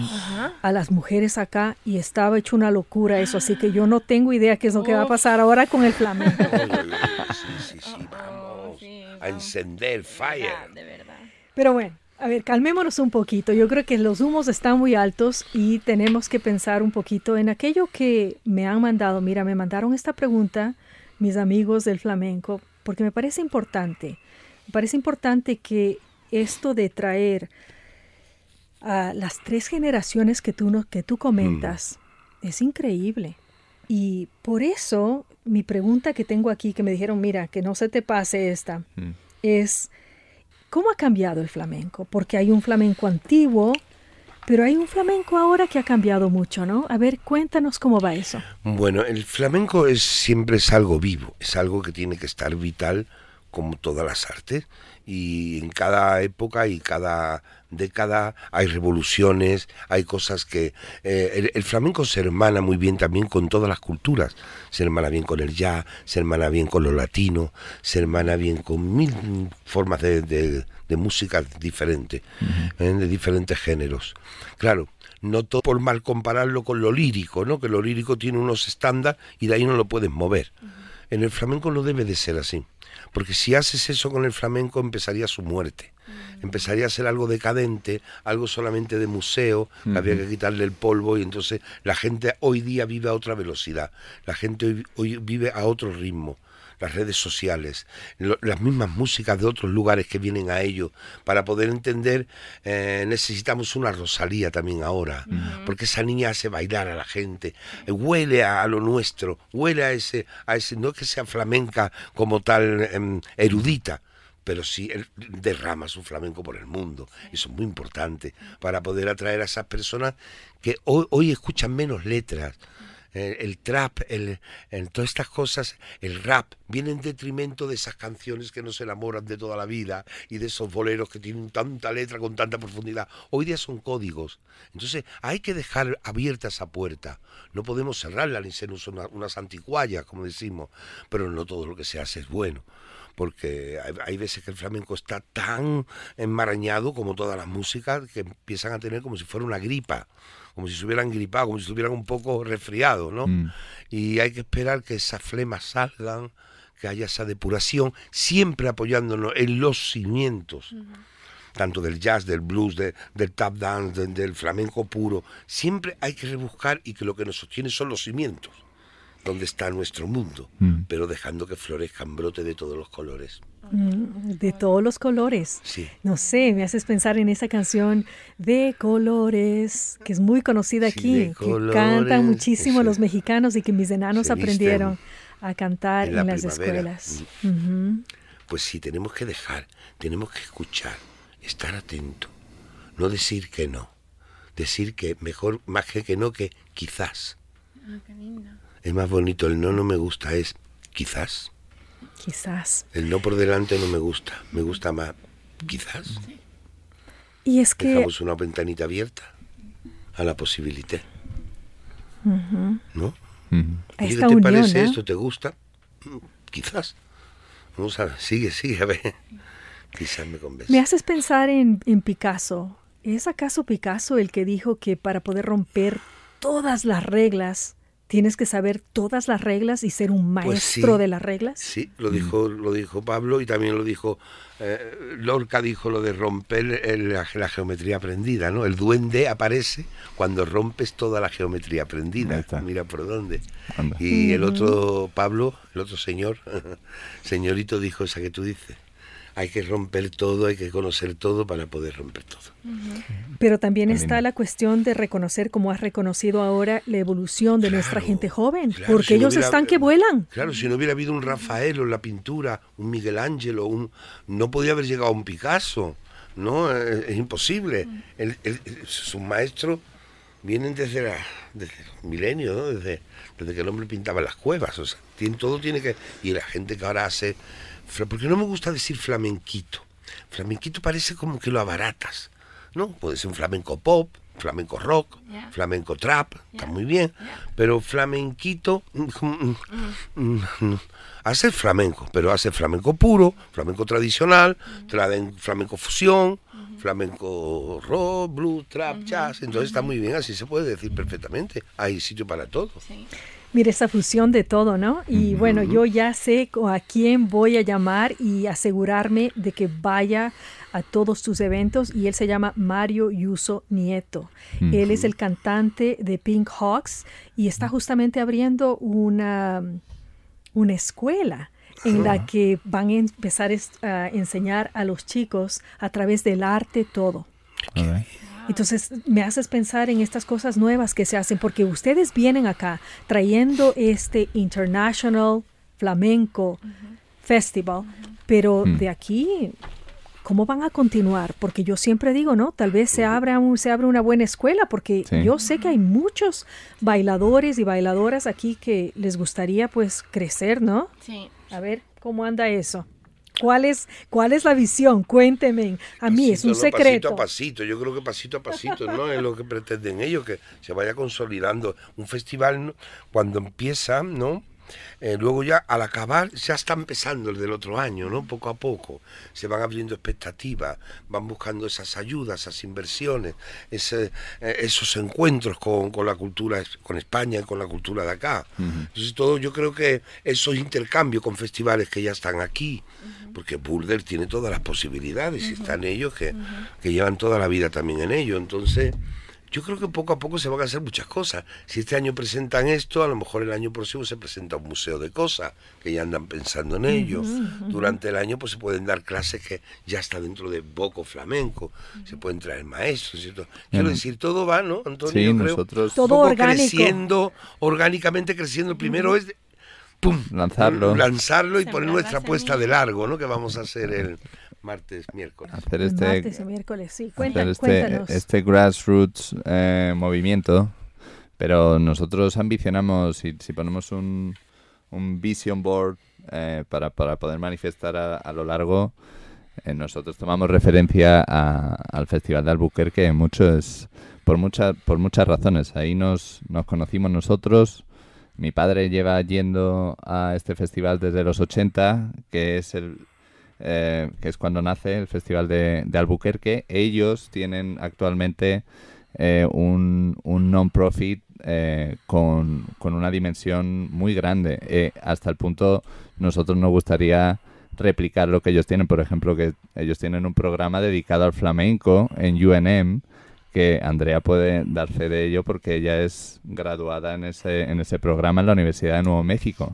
a las mujeres acá y estaba hecho una locura eso, así que yo no tengo idea qué es lo que va a pasar ahora con el flamenco. Sí, sí, sí, vamos a encender fire. Pero bueno, a ver, calmémonos un poquito. Yo creo que los humos están muy altos y tenemos que pensar un poquito en aquello que me han mandado. Mira, me mandaron esta pregunta mis amigos del flamenco porque me parece importante. Me parece importante que esto de traer a las tres generaciones que tú, que tú comentas mm. es increíble. Y por eso mi pregunta que tengo aquí, que me dijeron, mira, que no se te pase esta, mm. es, ¿cómo ha cambiado el flamenco? Porque hay un flamenco antiguo, pero hay un flamenco ahora que ha cambiado mucho, ¿no? A ver, cuéntanos cómo va eso. Bueno, el flamenco es siempre es algo vivo, es algo que tiene que estar vital como todas las artes y en cada época y cada década hay revoluciones, hay cosas que... Eh, el, flamenco se hermana muy bien también con todas las culturas, se hermana bien con el jazz, se hermana bien con lo latino, se hermana bien con mil formas de, de, música diferentes, ¿eh? de diferentes géneros. Claro, no todo por mal compararlo con lo lírico, ¿no? que lo lírico tiene unos estándares y de ahí no lo puedes mover. En el flamenco no debe de ser así. Porque si haces eso con el flamenco empezaría su muerte. Empezaría a ser algo decadente, algo solamente de museo, había que quitarle el polvo y entonces la gente hoy día vive a otra velocidad, la gente hoy vive a otro ritmo. Las redes sociales, las mismas músicas de otros lugares que vienen a ello. Para poder entender, eh, necesitamos una Rosalía también ahora, porque esa niña hace bailar a la gente, eh, huele a, lo nuestro, huele a ese, a ese, no que sea flamenca como tal em, erudita, pero sí derrama su flamenco por el mundo. Eso es muy importante para poder atraer a esas personas que hoy escuchan menos letras, el, trap, el, todas estas cosas, el rap, viene en detrimento de esas canciones que nos enamoran de toda la vida y de esos boleros que tienen tanta letra con tanta profundidad. Hoy día son códigos. Entonces hay que dejar abierta esa puerta. No podemos cerrarla ni ser una, unas anticuallas, como decimos, pero no todo lo que se hace es bueno porque hay, veces que el flamenco está tan enmarañado como todas las músicas que empiezan a tener como si fuera una gripa como si se hubieran gripado, como si estuvieran un poco resfriados, ¿no? Mm. Y hay que esperar que esas flemas salgan, que haya esa depuración, siempre apoyándonos en los cimientos. tanto del jazz, del blues, del tap dance, del flamenco puro. Siempre hay que rebuscar y que lo que nos sostiene son los cimientos, donde está nuestro mundo, mm. pero dejando que florezcan brote de todos los colores. Mm, de todos los colores. No sé, me haces pensar en esa canción de colores, que es muy conocida aquí, que cantan muchísimo los mexicanos y que mis enanos aprendieron a cantar en, las escuelas. Mm. Pues sí, tenemos que dejar, tenemos que escuchar, estar atento, no decir que no, decir que mejor, más que que no, que quizás. Ah, es más bonito, el no no me gusta, es quizás. Quizás. El no por delante no me gusta, me gusta más. Quizás. Y es que... Dejamos una ventanita abierta a la posibilidad. ¿No? ¿Qué te parece esto? ¿Te gusta? Mm, quizás. Vamos a ver, sigue, sigue, a ver. Quizás me convence. Me haces pensar en, en Picasso. ¿Es acaso Picasso el que dijo que para poder romper todas las reglas tienes que saber todas las reglas y ser un pues maestro de las reglas. Sí, lo dijo, lo dijo Pablo y también lo dijo eh, Lorca dijo lo de romper la, geometría aprendida, ¿no? El duende aparece cuando rompes toda la geometría aprendida. Mira por dónde. Y el otro Pablo, el otro señor, señorito dijo esa que tú dices hay que romper todo, hay que conocer todo para poder romper todo. Pero también está la cuestión de reconocer, como has reconocido ahora, la evolución de nuestra gente joven, porque ellos están que vuelan. Claro, si no hubiera habido un Rafael o la pintura, un Miguel Ángel, un, no podía haber llegado a un Picasso, ¿no? Es, imposible. Es, un maestro vienen desde, la, desde el milenio, ¿no? desde, desde que el hombre pintaba las cuevas. O sea, tiene, todo tiene que. Y la gente que ahora hace. Porque no me gusta decir flamenquito. Flamenquito parece como que lo abaratas. ¿no? Puede ser un flamenco pop, flamenco rock, flamenco trap, está muy bien, pero flamenquito mm, hace flamenco, pero hace flamenco puro, flamenco tradicional, flamenco fusión, flamenco rock, blues, trap, jazz, entonces está muy bien, así se puede decir perfectamente, hay sitio para todo. Mire, esa fusión de todo, ¿no? Y bueno, yo ya sé a quién voy a llamar y asegurarme de que vaya a todos tus eventos y él se llama Mario Yuso Nieto. Él es el cantante de Pink Hawks y está justamente abriendo una, una escuela en la que van a empezar a enseñar a los chicos a través del arte todo. Entonces me haces pensar en estas cosas nuevas que se hacen, porque ustedes vienen acá trayendo este International Flamenco Festival, pero de aquí ¿cómo van a continuar? Porque yo siempre digo, ¿no? Tal vez se abra, un, se abre una buena escuela, porque yo sé que hay muchos bailadores y bailadoras aquí que les gustaría pues crecer, ¿no? Sí. A ver, ¿cómo anda eso? ¿Cuál es, ¿Cuál es la visión? Cuénteme. A mí es un secreto. Pasito a pasito, yo creo que pasito a pasito, ¿no? es lo que pretenden ellos, que se vaya consolidando. Un festival, cuando empieza, ¿no? Eh, luego ya al acabar ya está empezando el del otro año, ¿no? Poco a poco se van abriendo expectativas, van buscando esas ayudas, esas inversiones, ese, eh, esos encuentros con, con, la cultura, con España y con la cultura de acá. Entonces todo yo creo que esos intercambios con festivales que ya están aquí, porque Boulder tiene todas las posibilidades y están ellos que, que llevan toda la vida también en ello. Entonces yo creo que poco a poco se van a hacer muchas cosas. Si este año presentan esto, a lo mejor el año próximo se presenta un museo de cosas, que ya andan pensando en ello. Durante el año pues se pueden dar clases que ya está dentro de Boco Flamenco, se pueden traer maestros, ¿cierto? Quiero decir, todo va, ¿no, Antonio? Sí, nosotros... Todo orgánico. creciendo, orgánicamente creciendo. Primero es... ¡Pum! Lanzarlo. Lanzarlo y poner nuestra apuesta de largo, ¿no? Que vamos a hacer el martes, miércoles. Hacer este, martes y miércoles, sí. este, cuéntanos. este grassroots eh, movimiento, pero nosotros ambicionamos, si, si ponemos un, un vision board eh, para, para, poder manifestar a, lo largo, eh, nosotros tomamos referencia al Festival de Albuquerque mucho es, por, muchas por muchas razones. Ahí nos, nos conocimos nosotros. Mi padre lleva yendo a este festival desde los 80, que es el, eh, que es cuando nace el Festival de, Albuquerque. Ellos tienen actualmente eh, un, un non-profit eh, con, una dimensión muy grande. hasta el punto, nosotros nos gustaría replicar lo que ellos tienen. Por ejemplo, que ellos tienen un programa dedicado al flamenco en UNM que Andrea puede dar fe de ello porque ella es graduada en ese, en ese programa en la Universidad de Nuevo México.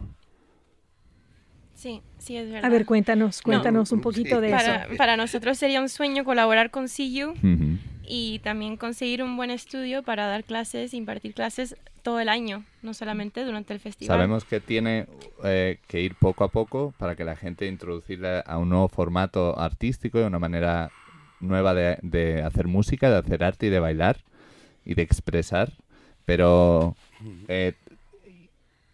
Sí, sí, es verdad. A ver, cuéntanos, cuéntanos un poquito de para, eso. Para nosotros sería un sueño colaborar con CU y también conseguir un buen estudio para dar clases, impartir clases todo el año, no solamente durante el festival. Sabemos que tiene eh, que ir poco a poco para que la gente introducirla a un nuevo formato artístico y una manera nueva de, de hacer música, de hacer arte y de bailar y de expresar, pero eh,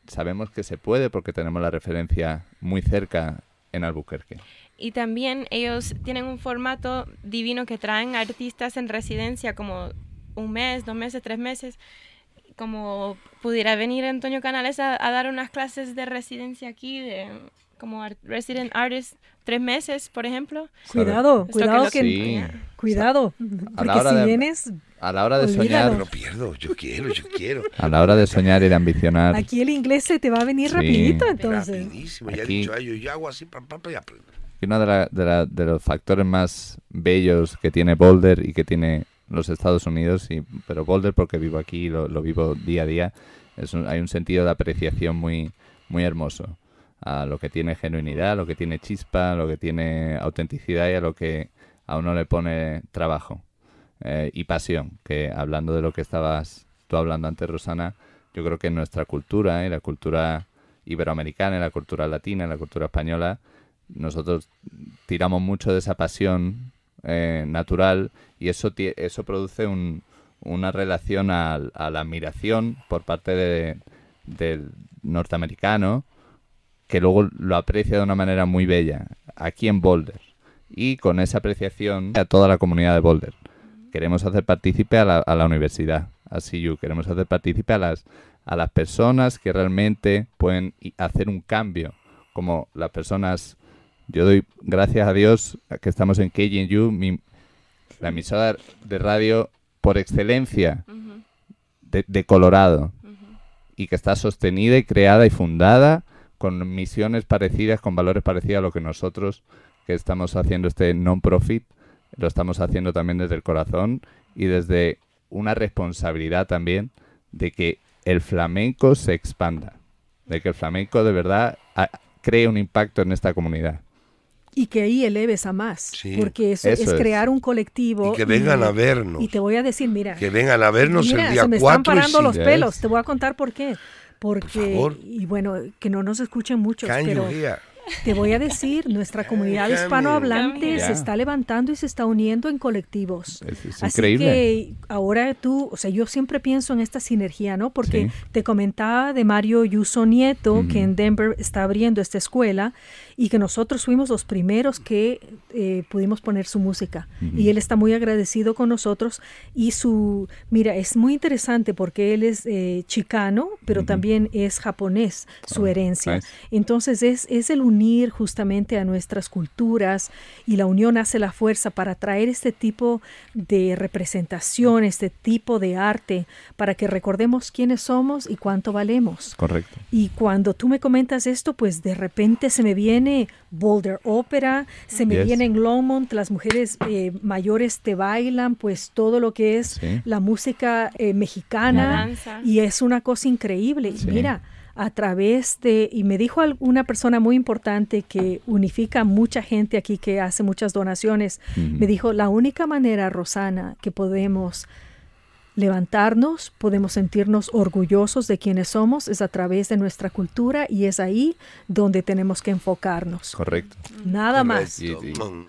sabemos que se puede porque tenemos la referencia muy cerca en Albuquerque. Y también ellos tienen un formato divino que traen artistas en residencia como un mes, dos meses, tres meses. Como pudiera venir Antonio Canales a, dar unas clases de residencia aquí, de, como resident artist, tres meses, por ejemplo. Cuidado, cuidado que, cuidado, porque si vienes a la hora de soñar. No pierdo, yo quiero, yo quiero. A la hora de soñar y de ambicionar. Aquí el inglés se te va a venir rapidito, entonces. Rapidísimo, ya he dicho a ellos, yo hago así, pam, pam, y aprendo. Uno de, de, de, los factores más bellos que tiene Boulder y que tiene los Estados Unidos, y, pero Boulder porque vivo aquí, lo, lo vivo día a día, es hay un sentido de apreciación muy, muy hermoso a lo que tiene genuinidad, a lo que tiene chispa, a lo que tiene autenticidad y a lo que a uno le pone trabajo. Eh, y pasión, que hablando de lo que estabas tú hablando antes, Rosana, yo creo que en nuestra cultura, en la cultura iberoamericana, en la cultura latina, en la cultura española, nosotros tiramos mucho de esa pasión eh, natural y eso, eso produce un, una relación a, a la admiración por parte de, del norteamericano que luego lo aprecia de una manera muy bella aquí en Boulder. Y con esa apreciación a toda la comunidad de Boulder. Queremos hacer partícipe a la, a la universidad, a CU, queremos hacer partícipe a las, a las personas que realmente pueden hacer un cambio, como las personas, yo doy gracias a Dios que estamos en KGNU, mi, la emisora de radio por excelencia de, de Colorado. Y que está sostenida y creada y fundada con misiones parecidas, con valores parecidos a lo que nosotros que estamos haciendo este non-profit, lo estamos haciendo también desde el corazón y desde una responsabilidad también de que el flamenco se expanda, de que el flamenco de verdad ha- cree un impacto en esta comunidad. Y que ahí eleves a más, Sí, porque eso, eso es es. crear un colectivo. Y que vengan a vernos. Y te voy a decir, mira, Que vengan a vernos Mira, el día se me están 4 y parando los 5. Yes. pelos. Te voy a contar por qué. Porque, favor. y bueno, que no nos escuchen muchos, Can pero te voy a decir, nuestra comunidad hispanohablante se está levantando y se está uniendo en colectivos. Es, es Así increíble. que ahora tú, o sea, yo siempre pienso en esta sinergia, ¿no? Porque Sí. te comentaba de Mario Yuso Nieto, que en Denver está abriendo esta escuela y que nosotros fuimos los primeros que eh, pudimos poner su música. Y él está muy agradecido con nosotros y su, mira, es muy interesante porque él es eh, chicano, pero también es japonés, su Oh, herencia. Entonces es, es el unir justamente a nuestras culturas y la unión hace la fuerza para traer este tipo de representación, este tipo de arte, para que recordemos quiénes somos y cuánto valemos. Correcto. Y cuando tú me comentas esto, pues de repente se me viene Boulder Opera, se me Yes. viene en Longmont, las mujeres eh, mayores te bailan, pues todo lo que es Sí. la música eh, mexicana. Y es una cosa increíble. Y Sí. Mira, a través de, y me dijo una persona muy importante que unifica a mucha gente aquí que hace muchas donaciones, me dijo, la única manera, Rosana, que podemos levantarnos, podemos sentirnos orgullosos de quienes somos, es a través de nuestra cultura y es ahí donde tenemos que enfocarnos. Correcto. Nada más.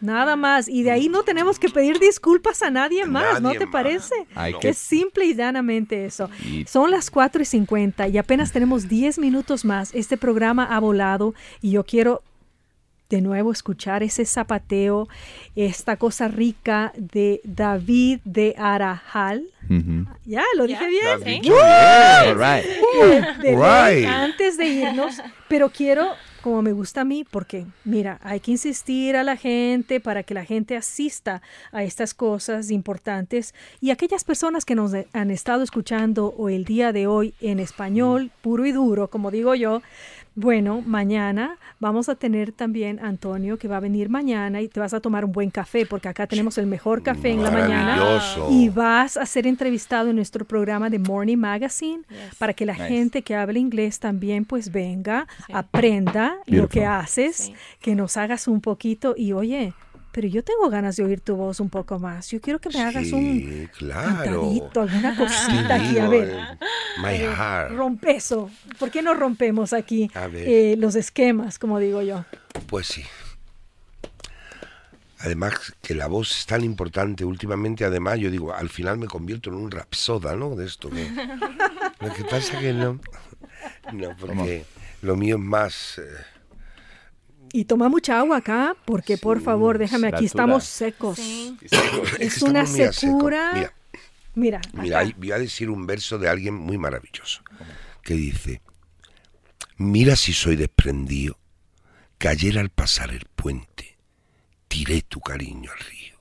Nada más. Y de ahí no tenemos que pedir disculpas a nadie más, ¿no te más. parece? No. que- Es simple y llanamente eso. Y- Son las 4 y 50 y apenas tenemos 10 minutos más. Este programa ha volado y yo quiero de nuevo escuchar ese zapateo, esta cosa rica de David de Arajal. Ya, lo dije bien. Sí. de Right. antes de irnos, pero quiero, como me gusta a mí, porque mira, hay que insistir a la gente para que la gente asista a estas cosas importantes y aquellas personas que nos han estado escuchando o el día de hoy en español puro y duro, como digo yo. Bueno, mañana vamos a tener también a Antonio que va a venir mañana y te vas a tomar un buen café porque acá tenemos el mejor café en la mañana. Maravilloso. Y vas a ser entrevistado en nuestro programa de Morning Magazine Yes. para que la Nice. gente que habla inglés también pues venga, aprenda lo que haces, Sí. que nos hagas un poquito y oye, pero yo tengo ganas de oír tu voz un poco más. Yo quiero que me hagas un Sí, claro. cantadito, alguna cosita aquí, a ver. eh, My heart. Rompe eso. ¿Por qué no rompemos aquí A ver. eh, los esquemas, como digo yo? Pues sí. Además que la voz es tan importante últimamente, además yo digo, al final me convierto en un rapsoda, ¿no? De esto. Lo que pasa que no. No, porque lo mío es más... eh, Y toma mucha agua acá, porque por favor, déjame, aquí estamos secos. Sí. es Es una secura. Mira, Mira, Mira, ahí voy a decir un verso de alguien muy maravilloso que dice, mira si soy desprendido, que ayer al pasar el puente tiré tu cariño al río.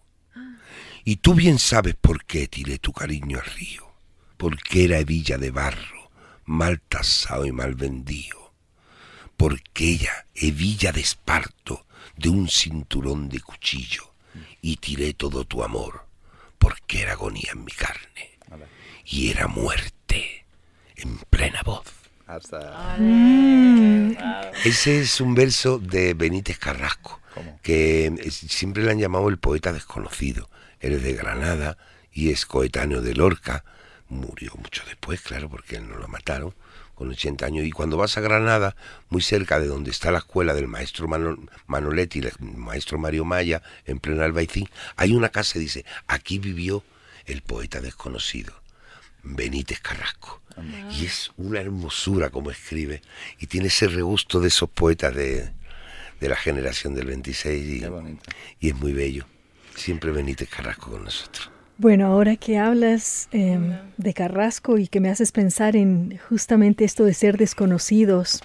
Y tú bien sabes por qué tiré tu cariño al río, porque era hebilla de barro, mal tasado y mal vendido, porque ella, hebilla de esparto, de un cinturón de cuchillo, y tiré todo tu amor, porque era agonía en mi carne, y era muerte en plena voz. Hasta... Ese es un verso de Benítez Carrasco, ¿Cómo? que es- siempre le han llamado el poeta desconocido. Él es de Granada y es coetáneo de Lorca. Murió mucho después, claro, porque él no lo mataron con 80 años. Y cuando vas a Granada, muy cerca de donde está la escuela del maestro Mano- Manoletti, el maestro Mario Maya, en pleno Albaicín, hay una casa y dice, aquí vivió el poeta desconocido. Benítez Carrasco. Y es una hermosura como escribe. Y tiene ese regusto de esos poetas de, de la generación del 26 Qué bonito. y, y es muy bello. Siempre Benítez Carrasco con nosotros. Bueno, ahora que hablas eh, de Carrasco y que me haces pensar en justamente esto de ser desconocidos,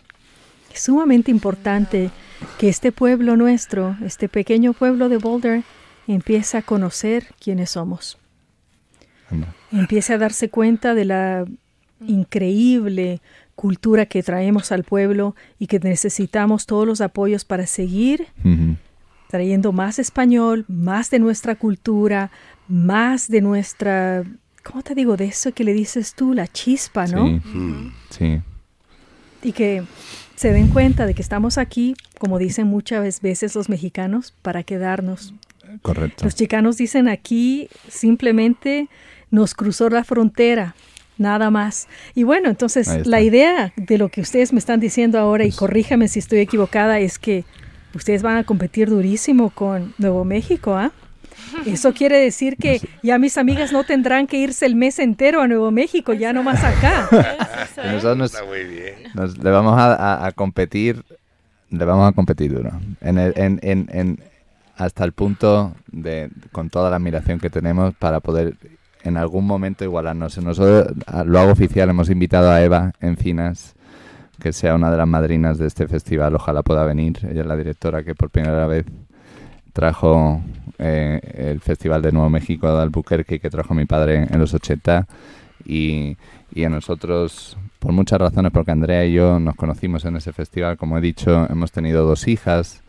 es sumamente importante que este pueblo nuestro, este pequeño pueblo de Boulder, empiece a conocer quiénes somos. Empiece a darse cuenta de la increíble cultura que traemos al pueblo y que necesitamos todos los apoyos para seguir trayendo más español, más de nuestra cultura, más de nuestra, ¿cómo te digo? De eso que le dices tú, la chispa, ¿no? Sí, Mm. sí. Y que se den cuenta de que estamos aquí, como dicen muchas veces los mexicanos, para quedarnos. correcto. Los chicanos dicen aquí simplemente nos cruzó la frontera, nada más. Y bueno, entonces la idea de lo que ustedes me están diciendo ahora, y Pues- corríjame si estoy equivocada, es que ustedes van a competir durísimo con Nuevo México, ¿ah? Eso quiere decir que ya mis amigas no tendrán que irse el mes entero a Nuevo México, ya nomás acá. Eso Y es. nosotros nos- Está muy bien. nos- le vamos a, a- a competir, le vamos a competir duro. En el- en- en- en- hasta el punto de, con toda la admiración que tenemos para poder en algún momento igualarnos. Nosotros lo hago oficial, hemos invitado a Eva Encinas, que sea una de las madrinas de este festival, ojalá pueda venir. Ella es la directora que por primera vez trajo eh, el Festival de Nuevo México de Albuquerque que trajo mi padre en los 80 y, y a nosotros por muchas razones porque Andrea y yo nos conocimos en ese festival como he dicho hemos tenido dos hijas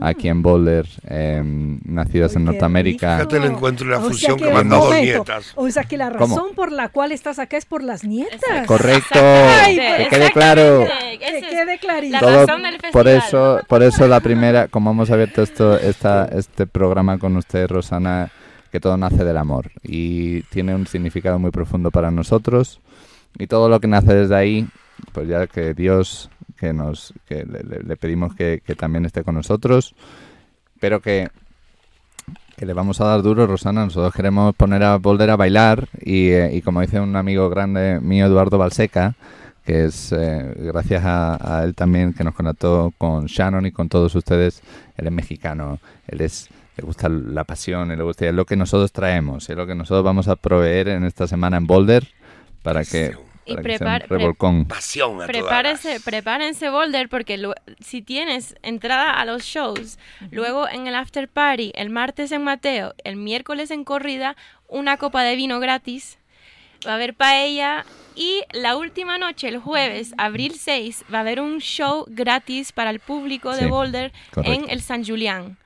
aquí en Boulder em, nacidas en Norteamérica Fíjate el encuentro y la O sea fusión que que- dado dos nietas. O sea que la ¿Cómo? razón por la cual estás acá es por las nietas. correcto Ay, que pues, quede claro Que quede clarito. la Todo- razón del por festival. eso por eso la primera como hemos abierto esto esta, este programa con usted Rosana que todo nace del amor y tiene un significado muy profundo para nosotros y todo lo que nace desde ahí pues ya que Dios que nos que le, pedimos que, que también esté con nosotros pero que que le vamos a dar duro, Rosana. Nosotros queremos poner a Boulder a bailar y, eh, y como dice un amigo grande mío, Eduardo Balseca, que es eh, gracias a, a él también que nos conectó con Shannon y con todos ustedes, él es mexicano, él es le gusta la pasión, le gusta, es lo que nosotros traemos, es lo que nosotros vamos a proveer en esta semana en Boulder para que, para pre- revolcón. Pasión a todas Prepárese, las- prepárense Boulder porque si tienes entrada a los shows, luego en el after party, el martes en Mateo, el miércoles en corrida, una copa de vino gratis, va a haber paella y la última noche, el jueves, abril 6, va a haber un show gratis para el público de Sí, Boulder correcto. en el San Julián.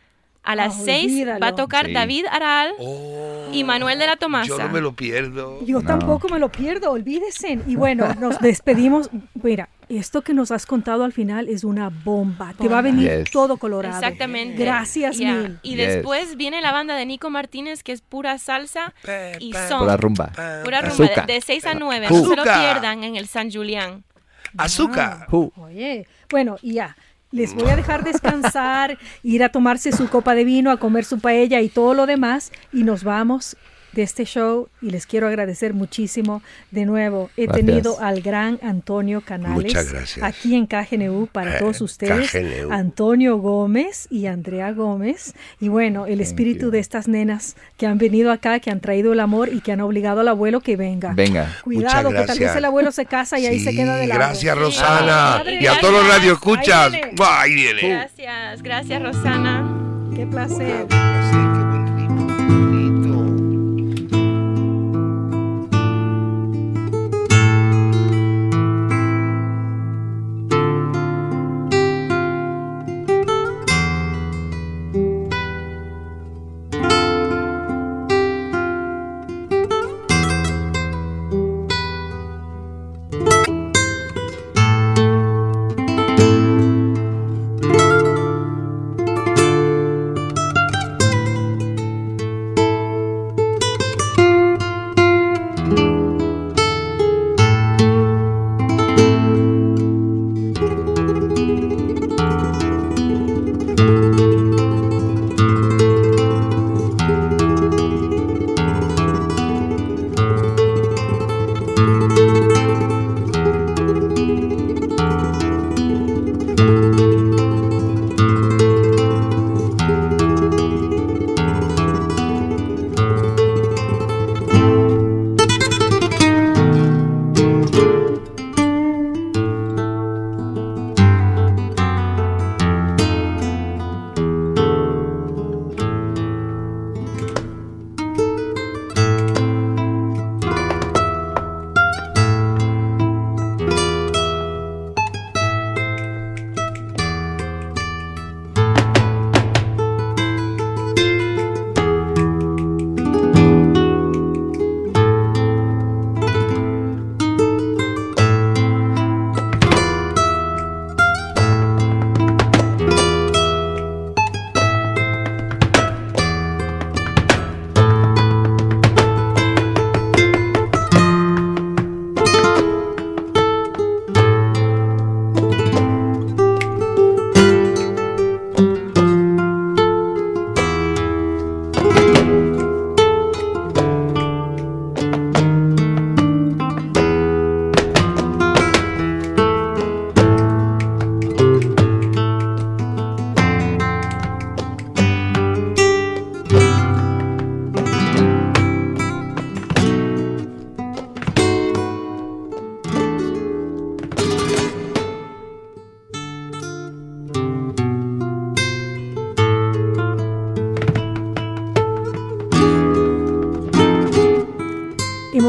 A las Ah, 6 va olvídalo. a tocar Sí. David Aral Oh, y Manuel de la Tomasa. Yo no me lo pierdo. Yo No. tampoco me lo pierdo, olvídese. Y bueno, nos despedimos. Mira, esto que nos has contado al final es una bomba. Te va a venir Yes. todo colorado. Exactamente. Gracias mil. Y Yes. después viene la banda de Nico Martínez, que es pura salsa y son Pura rumba. pura rumba Azúcar. de, 6 a 9. No se lo pierdan en el San Julián. Azúcar. Uh, Oye, bueno, y ya. Les voy a dejar descansar, ir a tomarse su copa de vino, a comer su paella y todo lo demás. Y nos vamos de este show y les quiero agradecer muchísimo de nuevo. He Gracias. tenido al gran Antonio Canales aquí en KGNU para Eh, todos ustedes. KGNU. Antonio Gómez y Andrea Gómez. Y bueno, el espíritu you. de estas nenas que han venido acá, que han traído el amor y que han obligado al abuelo que venga. venga. Cuidado, que tal vez el abuelo se casa y ahí se queda de lado. Gracias. Rosana. Y a todos los radioescuchas. Ahí viene. ¡Buah, Ahí viene. Gracias, gracias Rosana. Qué placer. Qué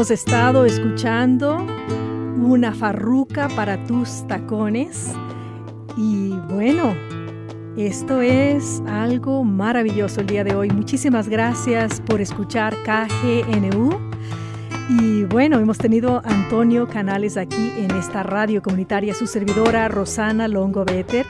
Hemos estado escuchando una farruca para tus tacones y bueno, esto es algo maravilloso el día de hoy. Muchísimas gracias por escuchar KGNU. Y bueno, hemos tenido a Antonio Canales aquí en esta radio comunitaria, su servidora Rosana Longo Better.